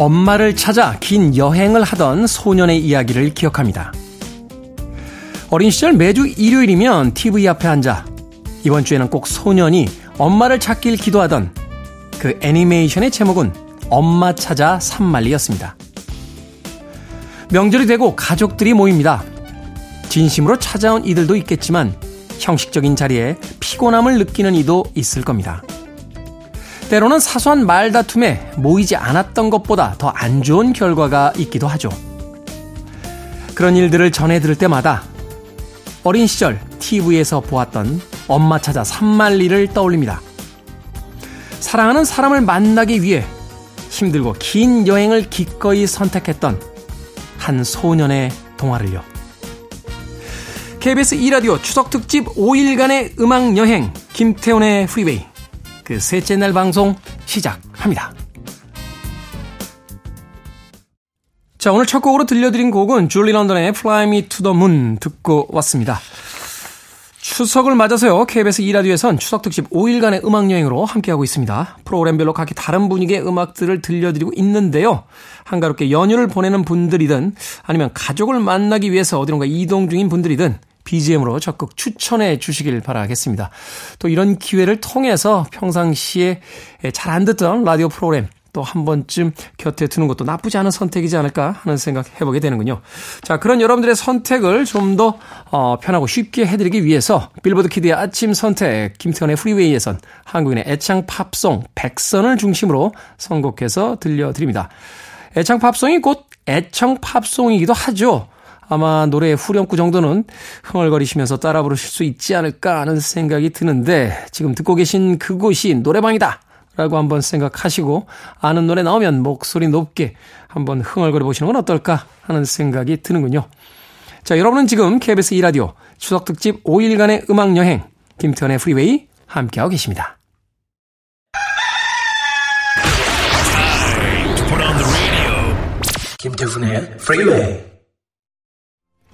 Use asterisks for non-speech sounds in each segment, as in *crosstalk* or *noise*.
엄마를 찾아 긴 여행을 하던 소년의 이야기를 기억합니다. 어린 시절 매주 일요일이면 TV 앞에 앉아 이번 주에는 꼭 소년이 엄마를 찾길 기도하던 그 애니메이션의 제목은 엄마 찾아 산말리였습니다. 명절이 되고 가족들이 모입니다. 진심으로 찾아온 이들도 있겠지만 형식적인 자리에 피곤함을 느끼는 이도 있을 겁니다. 때로는 사소한 말다툼에 모이지 않았던 것보다 더 안 좋은 결과가 있기도 하죠. 그런 일들을 전해 들을 때마다 어린 시절 TV에서 보았던 엄마 찾아 산말리를 떠올립니다. 사랑하는 사람을 만나기 위해 힘들고 긴 여행을 기꺼이 선택했던 한 소년의 동화를요. KBS 2라디오 추석특집 5일간의 음악여행 김태훈의 프리웨이 그 셋째 날 방송 시작합니다. 자 오늘 첫 곡으로 들려드린 곡은 줄리 런던의 Fly Me to the Moon 듣고 왔습니다. 추석을 맞아서요. KBS 2라디오에선 추석특집 5일간의 음악여행으로 함께하고 있습니다. 프로그램별로 각기 다른 분위기의 음악들을 들려드리고 있는데요. 한가롭게 연휴를 보내는 분들이든 아니면 가족을 만나기 위해서 어디론가 이동 중인 분들이든 BGM으로 적극 추천해 주시길 바라겠습니다. 또 이런 기회를 통해서 평상시에 잘 안 듣던 라디오 프로그램 또 한 번쯤 곁에 두는 것도 나쁘지 않은 선택이지 않을까 하는 생각 해보게 되는군요. 자, 그런 여러분들의 선택을 좀더 어, 편하고 쉽게 해드리기 위해서 빌보드 kid의 아침 선택 김태훈의 Freeway에선 한국인의 애창 팝송 백선을 중심으로 선곡해서 들려드립니다. 애창 팝송이 곧 애청 팝송이기도 하죠. 아마 노래의 후렴구 정도는 흥얼거리시면서 따라 부르실 수 있지 않을까 하는 생각이 드는데 지금 듣고 계신 그곳이 노래방이다. 라고 한번 생각하시고 아는 노래 나오면 목소리 높게 한번 흥얼거려 보시는 건 어떨까 하는 생각이 드는군요. 자, 여러분은 지금 KBS 2라디오 추석 특집 5일간의 음악 여행 김태현의 프리웨이 함께하고 계십니다. 김태훈의 Freeway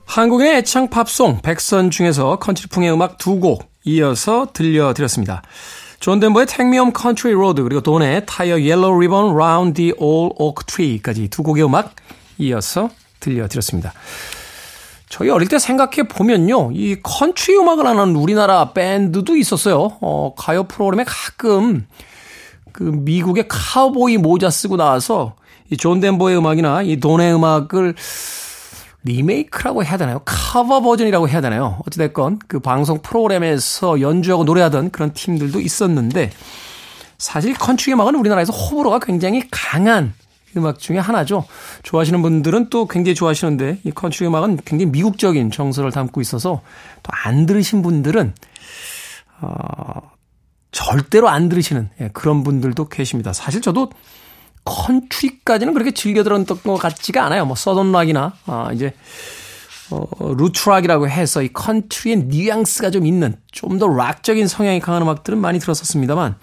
한국의 애창 팝송 백선 중에서 컨트리풍의 음악 두 곡 이어서 들려드렸습니다. 존 덴버의 Home Country Road 그리고 Dawn의 Yellow Ribbon Round the Old Oak Tree까지 두 곡의 음악 이어서 들려드렸습니다. 저희 어릴 때 생각해 보면요, 이 컨트리 음악을 하는 우리나라 밴드도 있었어요. 어, 가요 프로그램에 가끔 그 미국의 카우보이 모자 쓰고 나와서 이 존 덴버의 음악이나 이 Dawn의 음악을 리메이크라고 해야 되나요? 커버 버전이라고 해야 되나요? 어찌됐건 그 방송 프로그램에서 연주하고 노래하던 그런 팀들도 있었는데 사실 컨트리 음악은 우리나라에서 호불호가 굉장히 강한 음악 중에 하나죠. 좋아하시는 분들은 또 굉장히 좋아하시는데 이 컨트리 음악은 굉장히 미국적인 정서를 담고 있어서 또 안 들으신 분들은 어, 절대로 안 들으시는 예, 그런 분들도 계십니다. 사실 저도 컨트리까지는 그렇게 즐겨 들었던 것 같지가 않아요. 뭐 southern rock이나 아 이제 어 root rock이라고 해서 이 컨트리의 뉘앙스가 좀 있는 좀 더 락적인 성향이 강한 음악들은 많이 들었었습니다만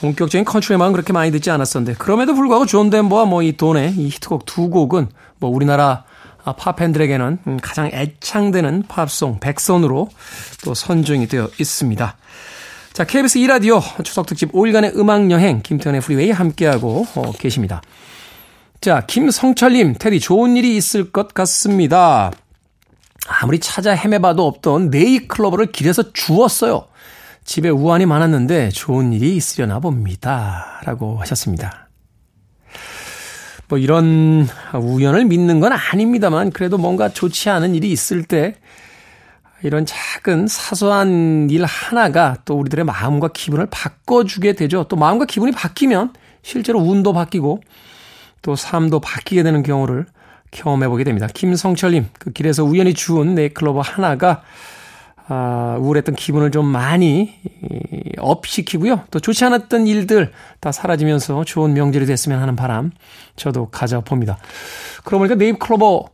본격적인 컨트리 음악은 그렇게 많이 듣지 않았었는데 그럼에도 불구하고 존 덴버와 뭐 이 Dawn의 이 히트곡 두 곡은 뭐 우리나라 팝팬들에게는 가장 애창되는 팝송 백선으로 또 선정이 되어 있습니다. 자, KBS 2라디오 추석특집 5일간의 음악여행 김태훈의 Freeway 함께하고 어, 계십니다. 자, 김성철님, 태디 좋은 일이 있을 것 같습니다. 아무리 찾아 헤매봐도 없던 네잎클로버를 길에서 주웠어요. 집에 우환이 많았는데 좋은 일이 있으려나 봅니다. 라고 하셨습니다. 뭐 이런 우연을 믿는 건 아닙니다만 그래도 뭔가 좋지 않은 일이 있을 때 이런 작은 사소한 일 하나가 또 우리들의 마음과 기분을 바꿔주게 되죠. 또 마음과 기분이 바뀌면 실제로 운도 바뀌고 또 삶도 바뀌게 되는 경우를 경험해보게 됩니다. 김성철님, 그 길에서 우연히 주운 네이클로버 하나가 아, 우울했던 기분을 좀 많이 업시키고요. 또 좋지 않았던 일들 다 사라지면서 좋은 명절이 됐으면 하는 바람 저도 가져봅니다. 그러고 보니까 네이클로버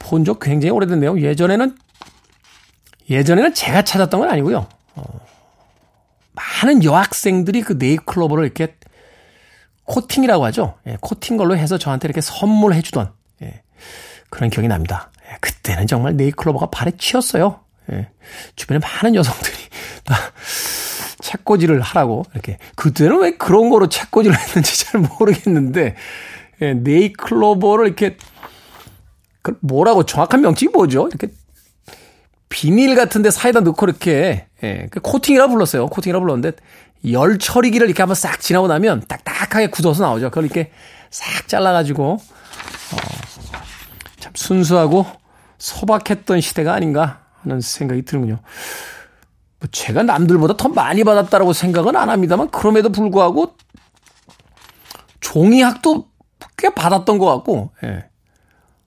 본 적 굉장히 오래됐네요. 예전에는 예전에는 제가 찾았던 건 아니고요. 어, 많은 여학생들이 그 네잎클로버를 이렇게 코팅이라고 하죠. 예, 코팅 걸로 해서 저한테 이렇게 선물해 주던 예, 그런 기억이 납니다. 예, 그때는 정말 네잎클로버가 발에 치였어요. 예, 주변에 많은 여성들이 *laughs* 다 책꽂이를 하라고 이렇게 그때는 왜 그런 거로 책꽂이를 했는지 잘 모르겠는데 예, 네이클로버를 이렇게 그 뭐라고 정확한 명칭이 뭐죠? 이렇게 비닐 같은데 사이다 넣고 이렇게 예, 그 코팅이라 불렀어요. 코팅이라 불렀는데 열 처리기를 이렇게 한번 싹 지나고 나면 딱딱하게 굳어서 나오죠. 그걸 이렇게 싹 잘라가지고 어, 참 순수하고 소박했던 시대가 아닌가 하는 생각이 드는군요. 뭐 제가 남들보다 더 많이 받았다라고 생각은 안 합니다만 그럼에도 불구하고 종이학도 꽤 받았던 것 같고 예.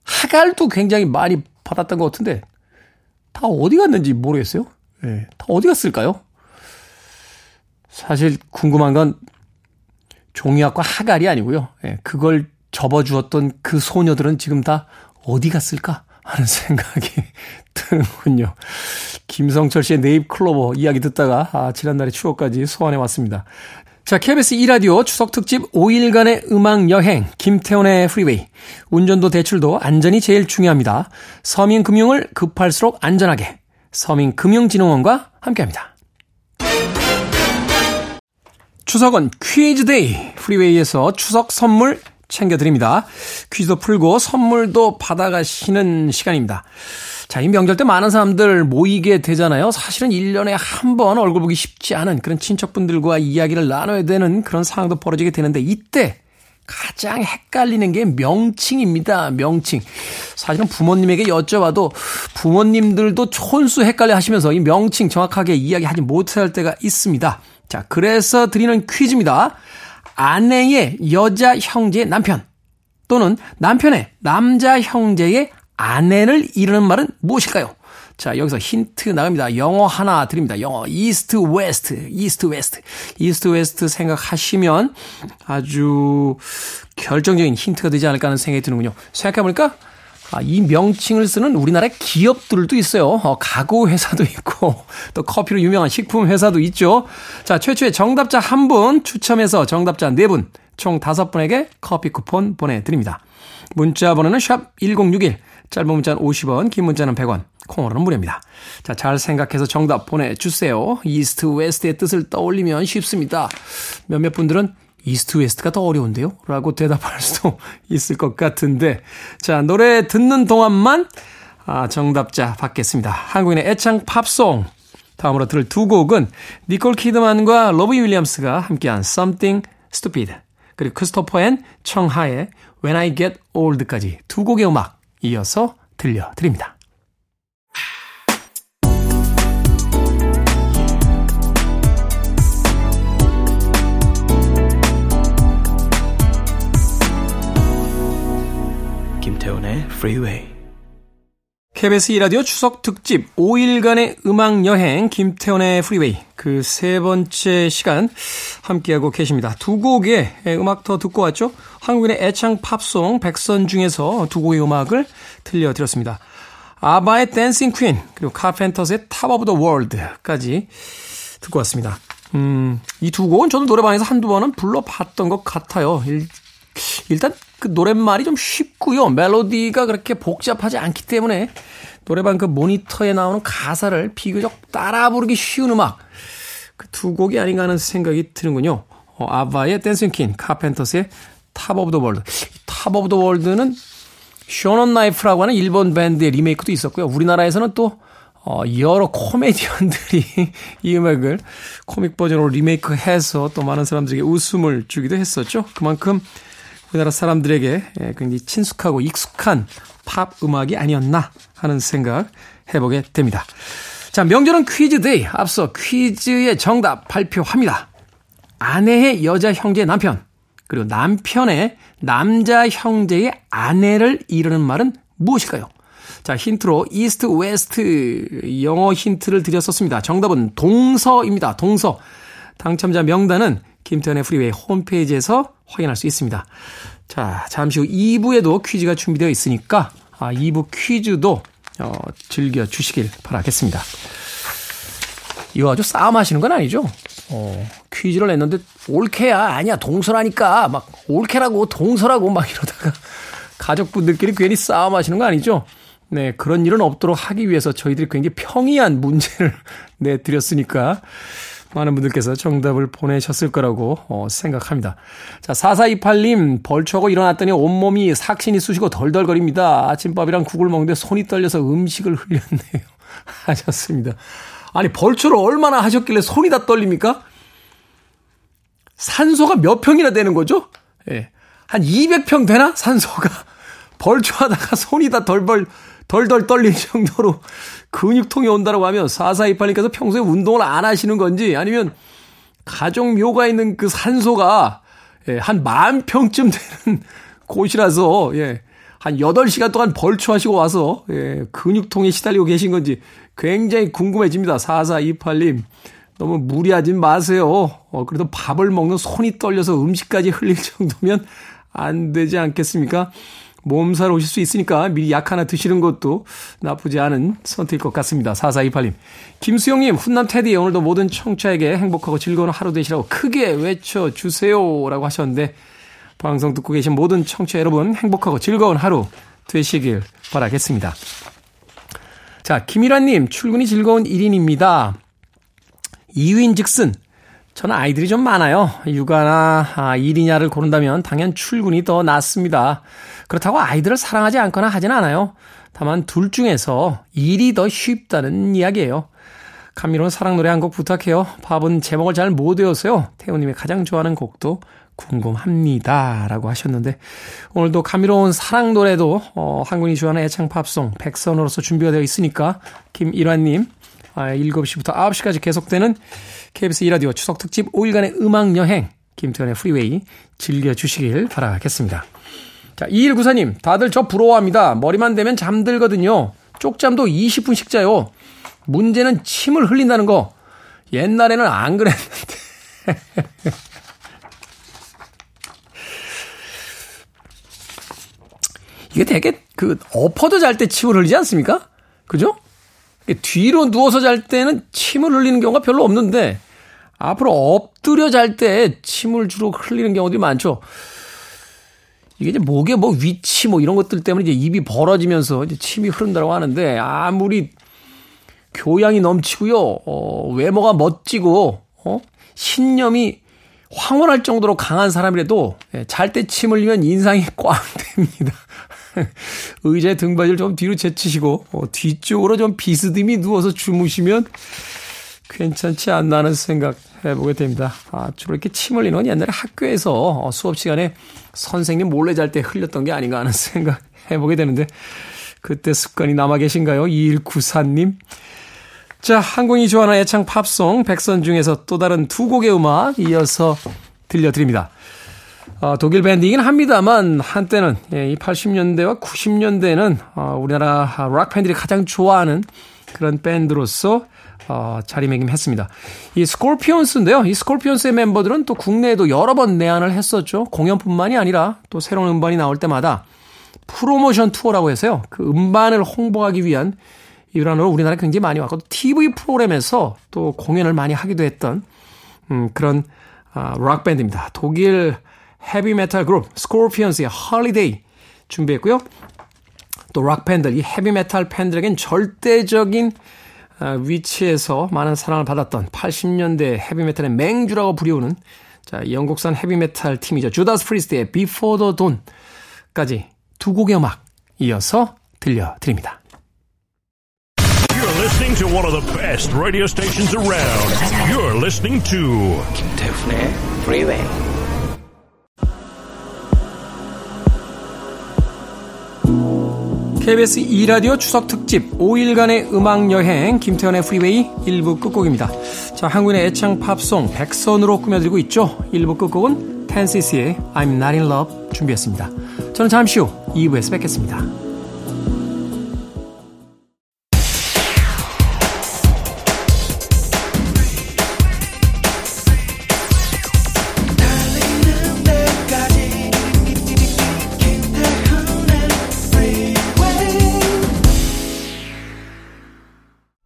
하갈도 굉장히 많이 받았던 것 같은데 다 어디 갔는지 모르겠어요. 예. 다 어디 갔을까요? 사실 궁금한 건 종이학과 하갈이 아니고요. 예. 그걸 접어주었던 그 소녀들은 지금 다 어디 갔을까 하는 *laughs* 생각이 드는군요. 김성철 씨의 네잎 클로버 이야기 듣다가 아, 지난날의 추억까지 소환해 왔습니다. 자, KBS 2라디오 추석 특집 5일간의 음악 여행 김태훈의 Freeway. 운전도 대출도 안전이 제일 중요합니다. 서민금융을 급할수록 안전하게 서민금융진흥원과 함께합니다. 추석은 퀴즈 데이. Freeway에서 추석 선물 챙겨드립니다. 퀴즈도 풀고 선물도 받아가시는 시간입니다. 자, 이 명절 때 많은 사람들 모이게 되잖아요. 사실은 1년에 한 번 얼굴 보기 쉽지 않은 그런 친척분들과 이야기를 나눠야 되는 그런 상황도 벌어지게 되는데 이때 가장 헷갈리는 게 명칭입니다. 명칭. 사실은 부모님에게 여쭤봐도 부모님들도 촌수 헷갈려 하시면서 이 명칭 정확하게 이야기하지 못할 때가 있습니다. 자, 그래서 드리는 퀴즈입니다. 아내의 여자 형제의 남편 또는 남편의 남자 형제의 아내를 이르는 말은 무엇일까요? 자, 여기서 힌트 나갑니다. 영어 하나 드립니다. 영어 East West, East West. East West 생각하시면 아주 결정적인 힌트가 되지 않을까 하는 생각이 드는군요. 생각해보니까 아, 이 명칭을 쓰는 우리나라의 기업들도 있어요. 어, 가구 회사도 있고 *laughs* 또 커피로 유명한 식품 회사도 있죠. 자, 최초의 정답자 한 분 추첨해서 정답자 네 분, 총 다섯 분에게 커피 쿠폰 보내드립니다. 문자 번호는 샵 1061, 짧은 문자는 50원, 긴 문자는 100원, 콩으로는 무료입니다. 자, 잘 생각해서 정답 보내주세요. East West의 뜻을 떠올리면 쉽습니다. 몇몇 분들은 East West가 더 어려운데요? 라고 대답할 *laughs* 수도 있을 것 같은데. 자, 노래 듣는 동안만 아, 정답자 받겠습니다. 한국인의 애창 팝송. 다음으로 들을 두 곡은 니콜 키드만과 로비 윌리엄스가 함께한 Something Stupid. 그리고 크리스토퍼 and 청하의 When I Get Old까지 두 곡의 음악 이어서 들려드립니다. 김태훈의 Freeway. KBS 2라디오 추석 특집 5일간의 음악 여행 김태훈의 Freeway 그 세 번째 시간 함께하고 계십니다. 두 곡의 음악 더 듣고 왔죠. 한국인의 애창 팝송 백선 중에서 두 곡의 음악을 들려드렸습니다. 아바의 Dancing Queen 그리고 카펜터스의 Top of the World까지 듣고 왔습니다. 음, 이 두 곡은 저도 노래방에서 한두 번은 불러봤던 것 같아요. 일, 일단 그 노랫말이 좀 쉽고요. 멜로디가 그렇게 복잡하지 않기 때문에 노래방 그 모니터에 나오는 가사를 비교적 따라 부르기 쉬운 음악 그 두 곡이 아닌가 하는 생각이 드는군요. 어, 아바의 Dancing Queen, 카펜터스의 Top of the World. Top of the World는 Shonen Knife라고 하는 일본 밴드의 리메이크도 있었고요. 우리나라에서는 또 어, 여러 코미디언들이 *laughs* 이 음악을 코믹 버전으로 리메이크해서 또 많은 사람들에게 웃음을 주기도 했었죠. 그만큼 우리나라 사람들에게 굉장히 친숙하고 익숙한 팝 음악이 아니었나 하는 생각 해보게 됩니다. 자, 명절은 퀴즈 데이. 앞서 퀴즈의 정답 발표합니다. 아내의 여자 형제 남편, 그리고 남편의 남자 형제의 아내를 이르는 말은 무엇일까요? 자, 힌트로 East West 영어 힌트를 드렸었습니다. 정답은 동서입니다. 동서. 당첨자 명단은 김태훈의 Freeway 홈페이지에서 확인할 수 있습니다. 자, 잠시 후 2부에도 퀴즈가 준비되어 있으니까 아, 2부 퀴즈도 어, 즐겨 주시길 바라겠습니다. 이거 아주 싸움 하시는 건 아니죠? 어, 퀴즈를 냈는데 올케야 아니야 동서라니까 막 올케라고 동서라고 막 이러다가 *laughs* 가족분들끼리 괜히 싸움 하시는 거 아니죠? 네 그런 일은 없도록 하기 위해서 저희들이 굉장히 평이한 문제를 *laughs* 내드렸으니까 많은 분들께서 정답을 보내셨을 거라고 어, 생각합니다. 자, 4428님, 벌초하고 일어났더니 온몸이 삭신이 쑤시고 덜덜거립니다. 아침밥이랑 국을 먹는데 손이 떨려서 음식을 흘렸네요. *laughs* 하셨습니다. 아니, 벌초를 얼마나 하셨길래 손이 다 떨립니까? 산소가 몇 평이나 되는 거죠? 예. 한 200평 되나? 산소가. 벌초하다가 손이 다 덜덜, 덜덜 떨릴 *laughs* 정도로 근육통이 온다라고 하면 4428님께서 평소에 운동을 안 하시는 건지 아니면 가족 묘가 있는 그 산소가 예, 한 만 평쯤 되는 *laughs* 곳이라서 예, 한 8시간 동안 벌초하시고 와서 예, 근육통에 시달리고 계신 건지 굉장히 궁금해집니다. 4428님. 너무 무리하진 마세요. 어, 그래도 밥을 먹는 손이 떨려서 음식까지 흘릴 *laughs* 정도면 안 되지 않겠습니까? 몸살 오실 수 있으니까 미리 약 하나 드시는 것도 나쁘지 않은 선택일 것 같습니다. 4428님. 김수영님, 훈남 테디 오늘도 모든 청취자에게 행복하고 즐거운 하루 되시라고 크게 외쳐주세요. 라고 하셨는데, 방송 듣고 계신 모든 청취자 여러분 행복하고 즐거운 하루 되시길 바라겠습니다. 자, 김일환님, 출근이 즐거운 1인입니다. 2인 즉슨 저는 아이들이 좀 많아요. 육아나 아, 일이냐를 고른다면 당연 출근이 더 낫습니다. 그렇다고 아이들을 사랑하지 않거나 하진 않아요. 다만 둘 중에서 일이 더 쉽다는 이야기예요. 감미로운 사랑 노래 한 곡 부탁해요. 밥은 제목을 잘 못 외워서요. 태우님이 가장 좋아하는 곡도 궁금합니다. 라고 하셨는데, 오늘도 감미로운 사랑 노래도, 어, 한군이 좋아하는 애창 팝송, 백선으로서 준비가 되어 있으니까, 김일환님, 아, 7시부터 9시까지 계속되는 KBS 2라디오 추석 특집 5일간의 음악 여행 김태현의 프리웨이 즐겨주시길 바라겠습니다. 자, 2194님, 다들 저 부러워합니다. 머리만 대면 잠들거든요. 쪽잠도 20분씩 자요. 문제는 침을 흘린다는 거. 옛날에는 안 그랬는데. *laughs* 이게 되게 그 엎어져 잘때 침을 흘리지 않습니까? 그죠? 뒤로 누워서 잘 때는 침을 흘리는 경우가 별로 없는데 앞으로 엎드려 잘 때 침을 주로 흘리는 경우들이 많죠. 이게 이제 목에 뭐 위치 뭐 이런 것들 때문에 이제 입이 벌어지면서 이제 침이 흐른다고 하는데 아무리 교양이 넘치고요, 어, 외모가 멋지고, 어, 신념이 황홀할 정도로 강한 사람이라도 예, 잘때 침 흘리면 인상이 꽝 *laughs* 됩니다. 의자에 등받이를 좀 뒤로 제치시고 어, 뒤쪽으로 좀 비스듬히 누워서 주무시면 괜찮지 않나 하는 생각 해보게 됩니다. 아, 주로 이렇게 침 흘리는 건 옛날에 학교에서 어, 수업 시간에 선생님 몰래 잘 때 흘렸던 게 아닌가 하는 *laughs* 생각 해보게 되는데 그때 습관이 남아 계신가요? 2194님. 자, 한국이 좋아하는 애창 팝송 백선 중에서 또 다른 두 곡의 음악 이어서 들려드립니다. 어, 독일 밴드이긴 합니다만 한때는 예, 이 80년대와 90년대는 어, 우리나라 락 팬들이 가장 좋아하는 그런 밴드로서 어, 자리매김했습니다. 이 스콜피온스인데요. 이 스콜피온스의 멤버들은 또 국내에도 여러 번 내한을 했었죠. 공연뿐만이 아니라 또 새로운 음반이 나올 때마다 프로모션 투어라고 해서요. 그 음반을 홍보하기 위한 일환으로 우리나라에 굉장히 많이 왔고 TV 프로그램에서 또 공연을 많이 하기도 했던 음, 그런 아, 락 밴드입니다. 독일 헤비 메탈 그룹 스콜피언스의 Holiday 준비했고요. 또 락 팬들, 이 헤비 메탈 팬들에겐 절대적인 아, 위치에서 많은 사랑을 받았던 80년대 헤비 메탈의 맹주라고 불리우는 자, 영국산 헤비 메탈 팀이죠. 주다스 프리스트의 Before the Dawn까지 두 곡의 음악 이어서 들려드립니다. You're listening to one of the best radio stations around. You're listening to 김태훈의 Freeway. KBS 2라디오 추석 특집 5일간의 음악 여행 김태훈의 Freeway 1부 끝곡입니다. 자, 한국인의 애창 팝송 백선으로 꾸며드리고 있죠. 1부 끝곡은 10cc의 I'm Not In Love 준비했습니다. 저는 잠시 후 2부에서 뵙겠습니다.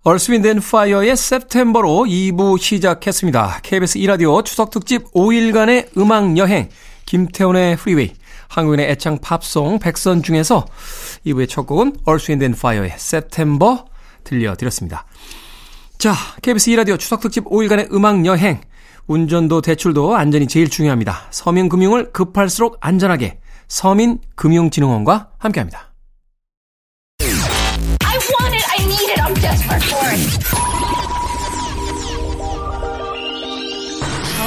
얼스윈드 파이어의 september로 2부 시작했습니다. KBS 2라디오 추석특집 5일간의 음악여행 김태훈의 Freeway 한국인의 애창 팝송 백선 중에서 2부의 첫 곡은 Earth Wind Fire의 September 들려드렸습니다. 자, KBS 2라디오 추석특집 5일간의 음악여행. 운전도 대출도 안전이 제일 중요합니다. 서민금융을 급할수록 안전하게 서민금융진흥원과 함께합니다. Desperate for it.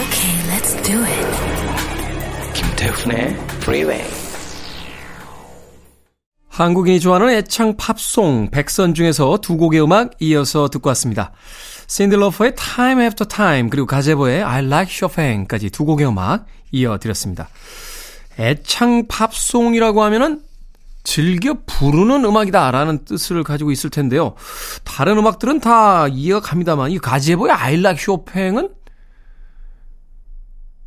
Okay, let's do it. 김태훈의 Freeway. 한국인이 좋아하는 애창 팝송 백선 중에서 두 곡의 음악 이어서 듣고 왔습니다. 샌들러퍼의 Time After Time 그리고 가제보의 I Like Chopin까지 두 곡의 음악 이어드렸습니다. 애창 팝송이라고 하면은 즐겨 부르는 음악이다라는 뜻을 가지고 있을 텐데요. 다른 음악들은 다 이어갑니다만 이 가제보의 I Like Chopin은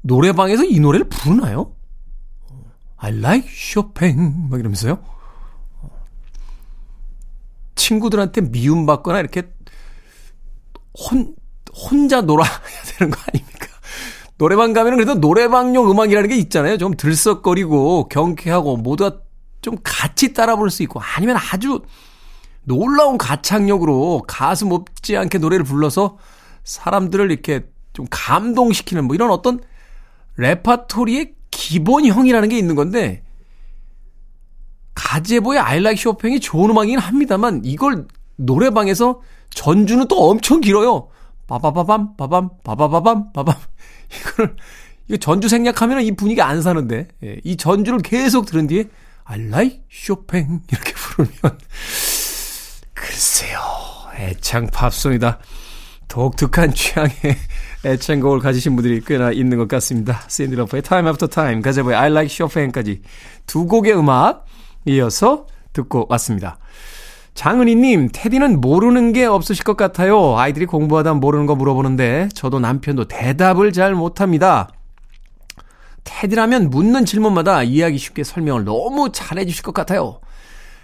노래방에서 이 노래를 부르나요? I like Chopin 막 이러면서요. 친구들한테 미움받거나 이렇게 혼, 혼자 놀아야 되는 거 아닙니까? 노래방 가면 그래도 노래방용 음악이라는 게 있잖아요. 좀 들썩거리고 경쾌하고 모두가 좀 같이 따라 부를 수 있고 아니면 아주 놀라운 가창력으로 가슴 없지 않게 노래를 불러서 사람들을 이렇게 좀 감동시키는 뭐 이런 어떤 레파토리의 기본형이라는 게 있는 건데 가제보의 I like 쇼팽이 좋은 음악이긴 합니다만 이걸 노래방에서 전주는 또 엄청 길어요. 빠바바밤 빠밤 빠바바밤 빠밤 *laughs* 이걸 이거 전주 생략하면 이 분위기 안 사는데 예, 이 전주를 계속 들은 뒤에 I like 쇼팽 이렇게 부르면 글쎄요 애창 팝송이다 독특한 취향의 애창곡을 가지신 분들이 꽤나 있는 것 같습니다. 샌디 러퍼의 Time After Time, 가제보의 I Like Chopin까지 두 곡의 음악 이어서 듣고 왔습니다. 장은희님, 테디는 모르는 게 없으실 것 같아요. 아이들이 공부하다 모르는 거 물어보는데, 저도 남편도 대답을 잘 못합니다. 테디라면 묻는 질문마다 이야기 쉽게 설명을 너무 잘해 주실 것 같아요.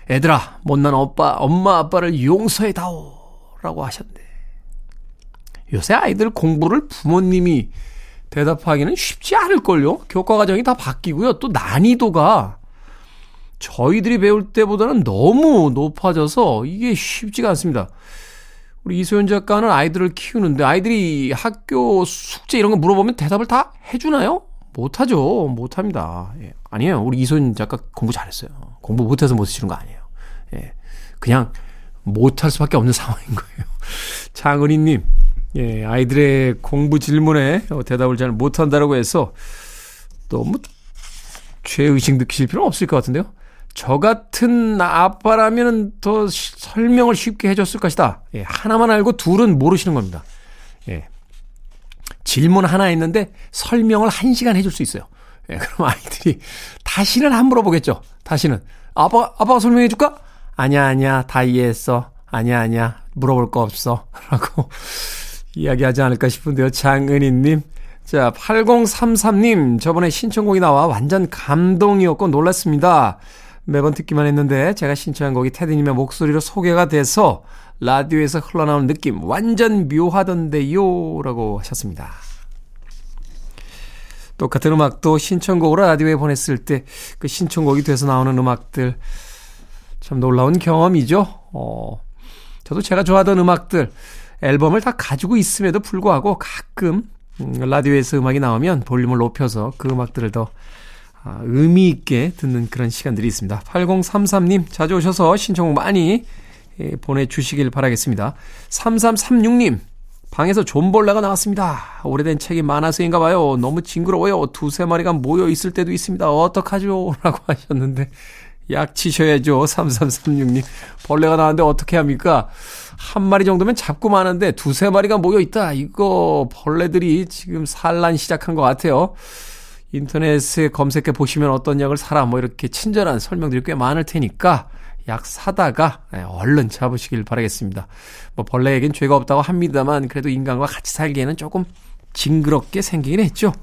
애들아, 못난 오빠, 엄마, 아빠를 용서해 다오. 라고 하셨는데. 요새 아이들 공부를 부모님이 대답하기는 쉽지 않을걸요? 교과 과정이 다 바뀌고요. 또 난이도가 저희들이 배울 때보다는 너무 높아져서 이게 쉽지가 않습니다. 우리 이소연 작가는 아이들을 키우는데 아이들이 학교 숙제 이런 거 물어보면 대답을 다 해주나요? 못하죠. 못합니다. 예. 아니에요. 우리 이소연 작가 공부 잘했어요. 공부 못해서 못 쓰시는 거 아니에요. 예. 그냥 못할 수밖에 없는 *laughs* 상황인 거예요. 장은희님, 예, 아이들의 공부 질문에 대답을 잘 못한다라고 해서 너무 죄의식 느끼실 필요는 없을 것 같은데요. 저 같은 아빠라면 더 설명을 쉽게 해줬을 것이다. 예, 하나만 알고 둘은 모르시는 겁니다. 예. 질문 하나 했는데 설명을 한 시간 해줄 수 있어요. 예, 그럼 아이들이 다시는 안 물어보겠죠. 다시는. 아빠, 아빠가 설명해 줄까? 아니야, 아니야. 다 이해했어. 아니야, 아니야. 물어볼 거 없어. *laughs* 라고 이야기하지 않을까 싶은데요. 장은희님. 자, 8033님. 저번에 신청곡이 나와 완전 감동이었고 놀랐습니다. 매번 듣기만 했는데 제가 신청한 곡이 테디님의 목소리로 소개가 돼서 라디오에서 흘러나오는 느낌 완전 묘하던데요 라고 하셨습니다. 똑같은 음악도 신청곡으로 라디오에 보냈을 때 그 신청곡이 돼서 나오는 음악들 참 놀라운 경험이죠. 어, 저도 제가 좋아하던 음악들 앨범을 다 가지고 있음에도 불구하고 가끔 음, 라디오에서 음악이 나오면 볼륨을 높여서 그 음악들을 더 아, 의미 있게 듣는 그런 시간들이 있습니다. 8033님 자주 오셔서 신청곡 많이 예, 보내주시길 바라겠습니다. 3336님 방에서 존벌레가 나왔습니다. 오래된 책이 많아서인가 봐요. 너무 징그러워요. 두세 마리가 모여 있을 때도 있습니다. 어떡하죠? *laughs* 라고 하셨는데 약 치셔야죠. 3336님. 벌레가 나왔는데 어떻게 합니까? 한 마리 정도면 잡고 마는데 두세 마리가 모여 있다. 이거 벌레들이 지금 산란 시작한 것 같아요. 인터넷에 검색해 보시면 어떤 약을 사라 뭐 이렇게 친절한 설명들이 꽤 많을 테니까 약 사다가 네, 얼른 잡으시길 바라겠습니다. 뭐 벌레에겐 죄가 없다고 합니다만 그래도 인간과 같이 살기에는 조금 징그럽게 생기긴 했죠.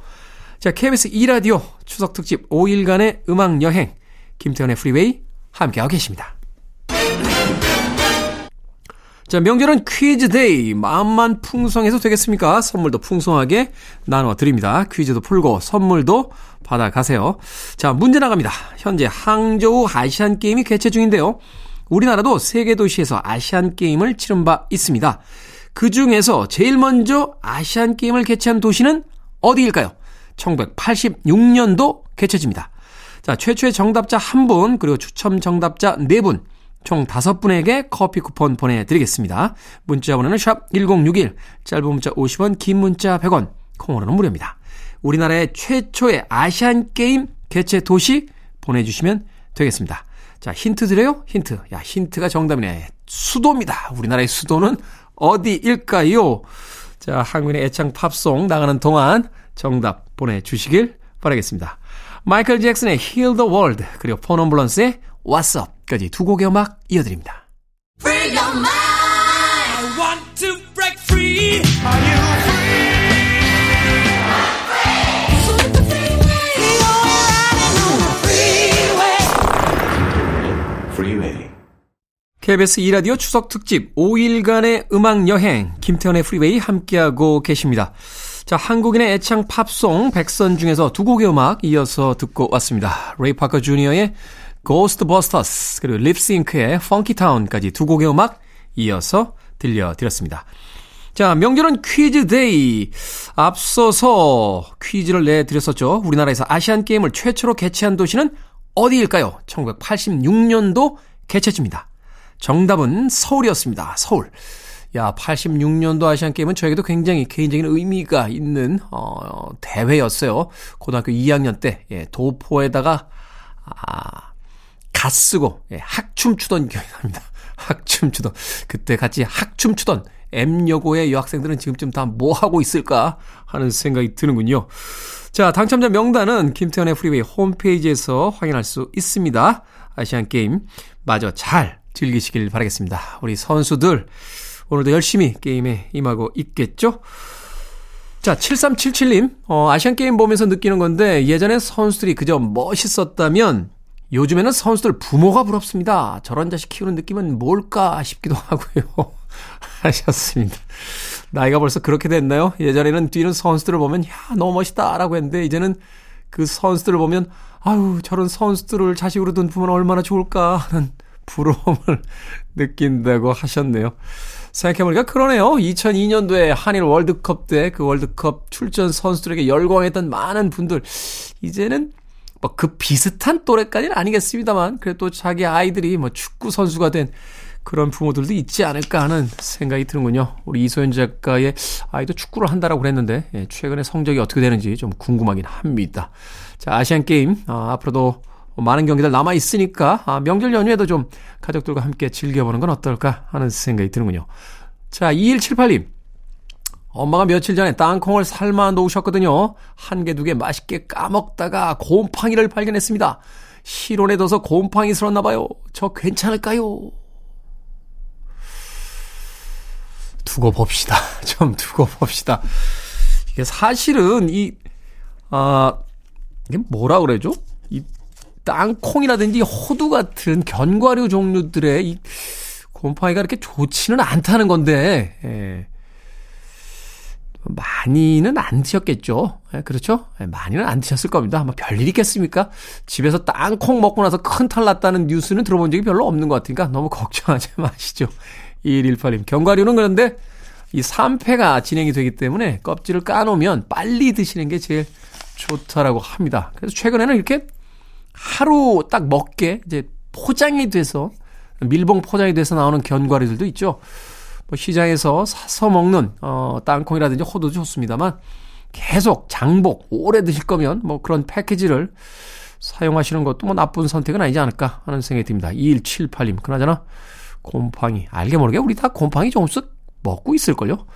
자, KBS 2라디오 추석 특집 5일간의 음악 여행 김태현의 프리웨이 함께하고 계십니다. 자, 명절은 퀴즈 day. 마음만 풍성해서 되겠습니까? 선물도 풍성하게 나눠 드립니다. 퀴즈도 풀고 선물도 받아가세요. 자, 문제 나갑니다. 현재 항저우 아시안 게임이 개최 중인데요. 우리나라도 세계 도시에서 아시안 게임을 치른 바 있습니다. 그 중에서 제일 먼저 아시안 게임을 개최한 도시는 어디일까요? 1986년도 개최지입니다. 자, 최초의 정답자 1분, 그리고 추첨 정답자 4분, 총 5분에게 커피 쿠폰 보내드리겠습니다. 문자 번호는 샵 1061, 짧은 문자 50원, 긴 문자 100원, 콩으로는 무료입니다. 우리나라의 최초의 아시안 게임 개최 도시 보내주시면 되겠습니다. 자, 힌트 드려요? 힌트. 야, 힌트가 정답이네. 수도입니다. 우리나라의 수도는 어디일까요? 자, 한국인의 애창 팝송 나가는 동안 정답 보내주시길 바라겠습니다. 마이클 잭슨의 Heal the World 그리고 폰엄블런스의 What's Up까지 두 곡의 음악 이어드립니다. Free your mind. I want to break free. Are you free? KBS 2라디오 추석 특집 5일간의 음악 여행 김태현의 프리웨이 함께하고 계십니다. 자, 한국인의 애창 팝송 백선 중에서 두 곡의 음악 이어서 듣고 왔습니다. 레이 파커 주니어의 Ghostbusters 그리고 립싱크의 Town까지 두 곡의 음악 이어서 들려드렸습니다. 자, 명절은 퀴즈 day. 앞서서 퀴즈를 내드렸었죠. 우리나라에서 아시안 게임을 최초로 개최한 도시는 어디일까요? 1986년도 개최지입니다. 정답은 서울이었습니다. 서울. 야, 86년도 아시안 게임은 저에게도 굉장히 개인적인 의미가 있는, 어, 대회였어요. 고등학교 2학년 때, 예, 도포에다가, 아, 갓 쓰고, 예, 학춤 추던 기억이 납니다. *laughs* 학춤 추던. 그때 같이 학춤 추던 M여고의 여학생들은 지금쯤 다 뭐 하고 있을까 하는 생각이 드는군요. 자, 당첨자 명단은 김태현의 프리웨이 홈페이지에서 확인할 수 있습니다. 아시안 게임 마저 잘 즐기시길 바라겠습니다. 우리 선수들, 오늘도 열심히 게임에 임하고 있겠죠? 자, 7377님, 어, 아시안 게임 보면서 느끼는 건데, 예전에 선수들이 그저 멋있었다면, 요즘에는 선수들 부모가 부럽습니다. 저런 자식 키우는 느낌은 뭘까 싶기도 하고요. *laughs* 하셨습니다. 나이가 벌써 그렇게 됐나요? 예전에는 뛰는 선수들을 보면, 야, 너무 멋있다. 라고 했는데, 이제는 그 선수들을 보면, 아유, 저런 선수들을 자식으로 둔 부모는 얼마나 좋을까 하는 부러움을 *laughs* 느낀다고 하셨네요. 생각해보니까 그러네요. 2002년도에 한일 월드컵 때 그 월드컵 출전 선수들에게 열광했던 많은 분들, 이제는 뭐 그 비슷한 또래까지는 아니겠습니다만, 그래도 자기 아이들이 뭐 축구 선수가 된 그런 부모들도 있지 않을까 하는 생각이 드는군요. 우리 이소연 작가의 아이도 축구를 한다라고 그랬는데, 예, 최근에 성적이 어떻게 되는지 좀 궁금하긴 합니다. 자, 아시안 게임, 어, 앞으로도 많은 경기들 남아 있으니까 아, 명절 연휴에도 좀 가족들과 함께 즐겨보는 건 어떨까 하는 생각이 드는군요. 자, 2178님. 엄마가 며칠 전에 땅콩을 삶아 놓으셨거든요. 한 개, 두 개 맛있게 까먹다가 곰팡이를 발견했습니다. 실온에 둬서 곰팡이 슬었나 봐요. 저 괜찮을까요? 두고 봅시다. *laughs* 좀 두고 봅시다. 이게 사실은 이, 아, 이게 뭐라 그래죠? 이 땅콩이라든지 호두 같은 견과류 종류들의 이 곰팡이가 이렇게 좋지는 않다는 건데, 예. 많이는 안 드셨겠죠. 예, 그렇죠? 예, 많이는 안 드셨을 겁니다. 아마 별일 있겠습니까? 집에서 땅콩 먹고 나서 큰 탈 났다는 뉴스는 들어본 적이 별로 없는 것 같으니까 너무 *laughs* 걱정하지 마시죠. 2118님. 견과류는 그런데 이 3패가 진행이 되기 때문에 껍질을 까놓으면 빨리 드시는 게 제일 좋다라고 합니다. 그래서 최근에는 이렇게 하루 딱 먹게 이제 포장이 돼서 밀봉 포장이 돼서 나오는 견과류들도 있죠. 뭐 시장에서 사서 먹는 어 땅콩이라든지 호두도 좋습니다만 계속 장복 오래 드실 거면 뭐 그런 패키지를 사용하시는 것도 뭐 나쁜 선택은 아니지 않을까 하는 생각이 듭니다. 2178님 그나저나 곰팡이 알게 모르게 우리 다 곰팡이 조금씩 먹고 있을걸요.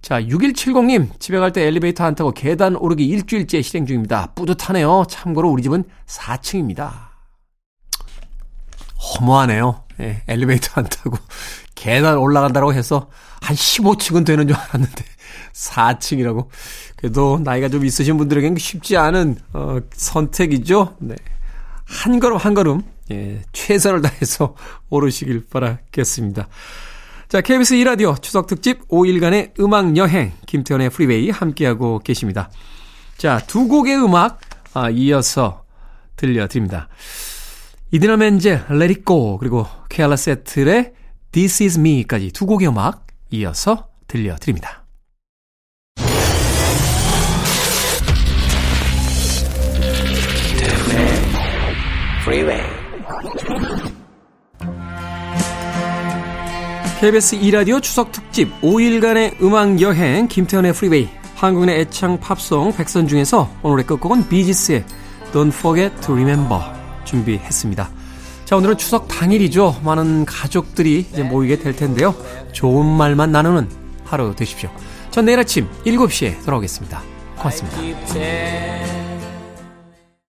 자, 6170님, 집에 갈 때 엘리베이터 안 타고 계단 오르기 일주일째 실행 중입니다. 뿌듯하네요. 참고로 우리 집은 4층입니다. 허무하네요. 예, 엘리베이터 안 타고 *laughs* 계단 올라간다고 해서 한 15층은 되는 줄 알았는데 *laughs* 4층이라고. 그래도 나이가 좀 있으신 분들에게는 쉽지 않은 어, 선택이죠. 네. 한 걸음 한 걸음 예, 최선을 다해서 *laughs* 오르시길 바라겠습니다. 자, KBS 2라디오 추석 특집 5일간의 음악 여행 김태현의 프리웨이 함께하고 계십니다. 자, 두 곡의 음악 아, 이어서 들려드립니다. 이디나 멘젤, Let It Go 그리고 케알라 세틀의 This Is Me까지 두 곡의 음악 이어서 들려드립니다. KBS 2라디오 추석 특집 5일간의 음악 여행 김태현의 프리웨이 한국인의 애창 팝송 백선 중에서 오늘의 끝곡은 비지스의 Don't Forget to Remember 준비했습니다. 자, 오늘은 추석 당일이죠. 많은 가족들이 이제 모이게 될 텐데요. 좋은 말만 나누는 하루 되십시오. 전 내일 아침 7시에 돌아오겠습니다. 고맙습니다.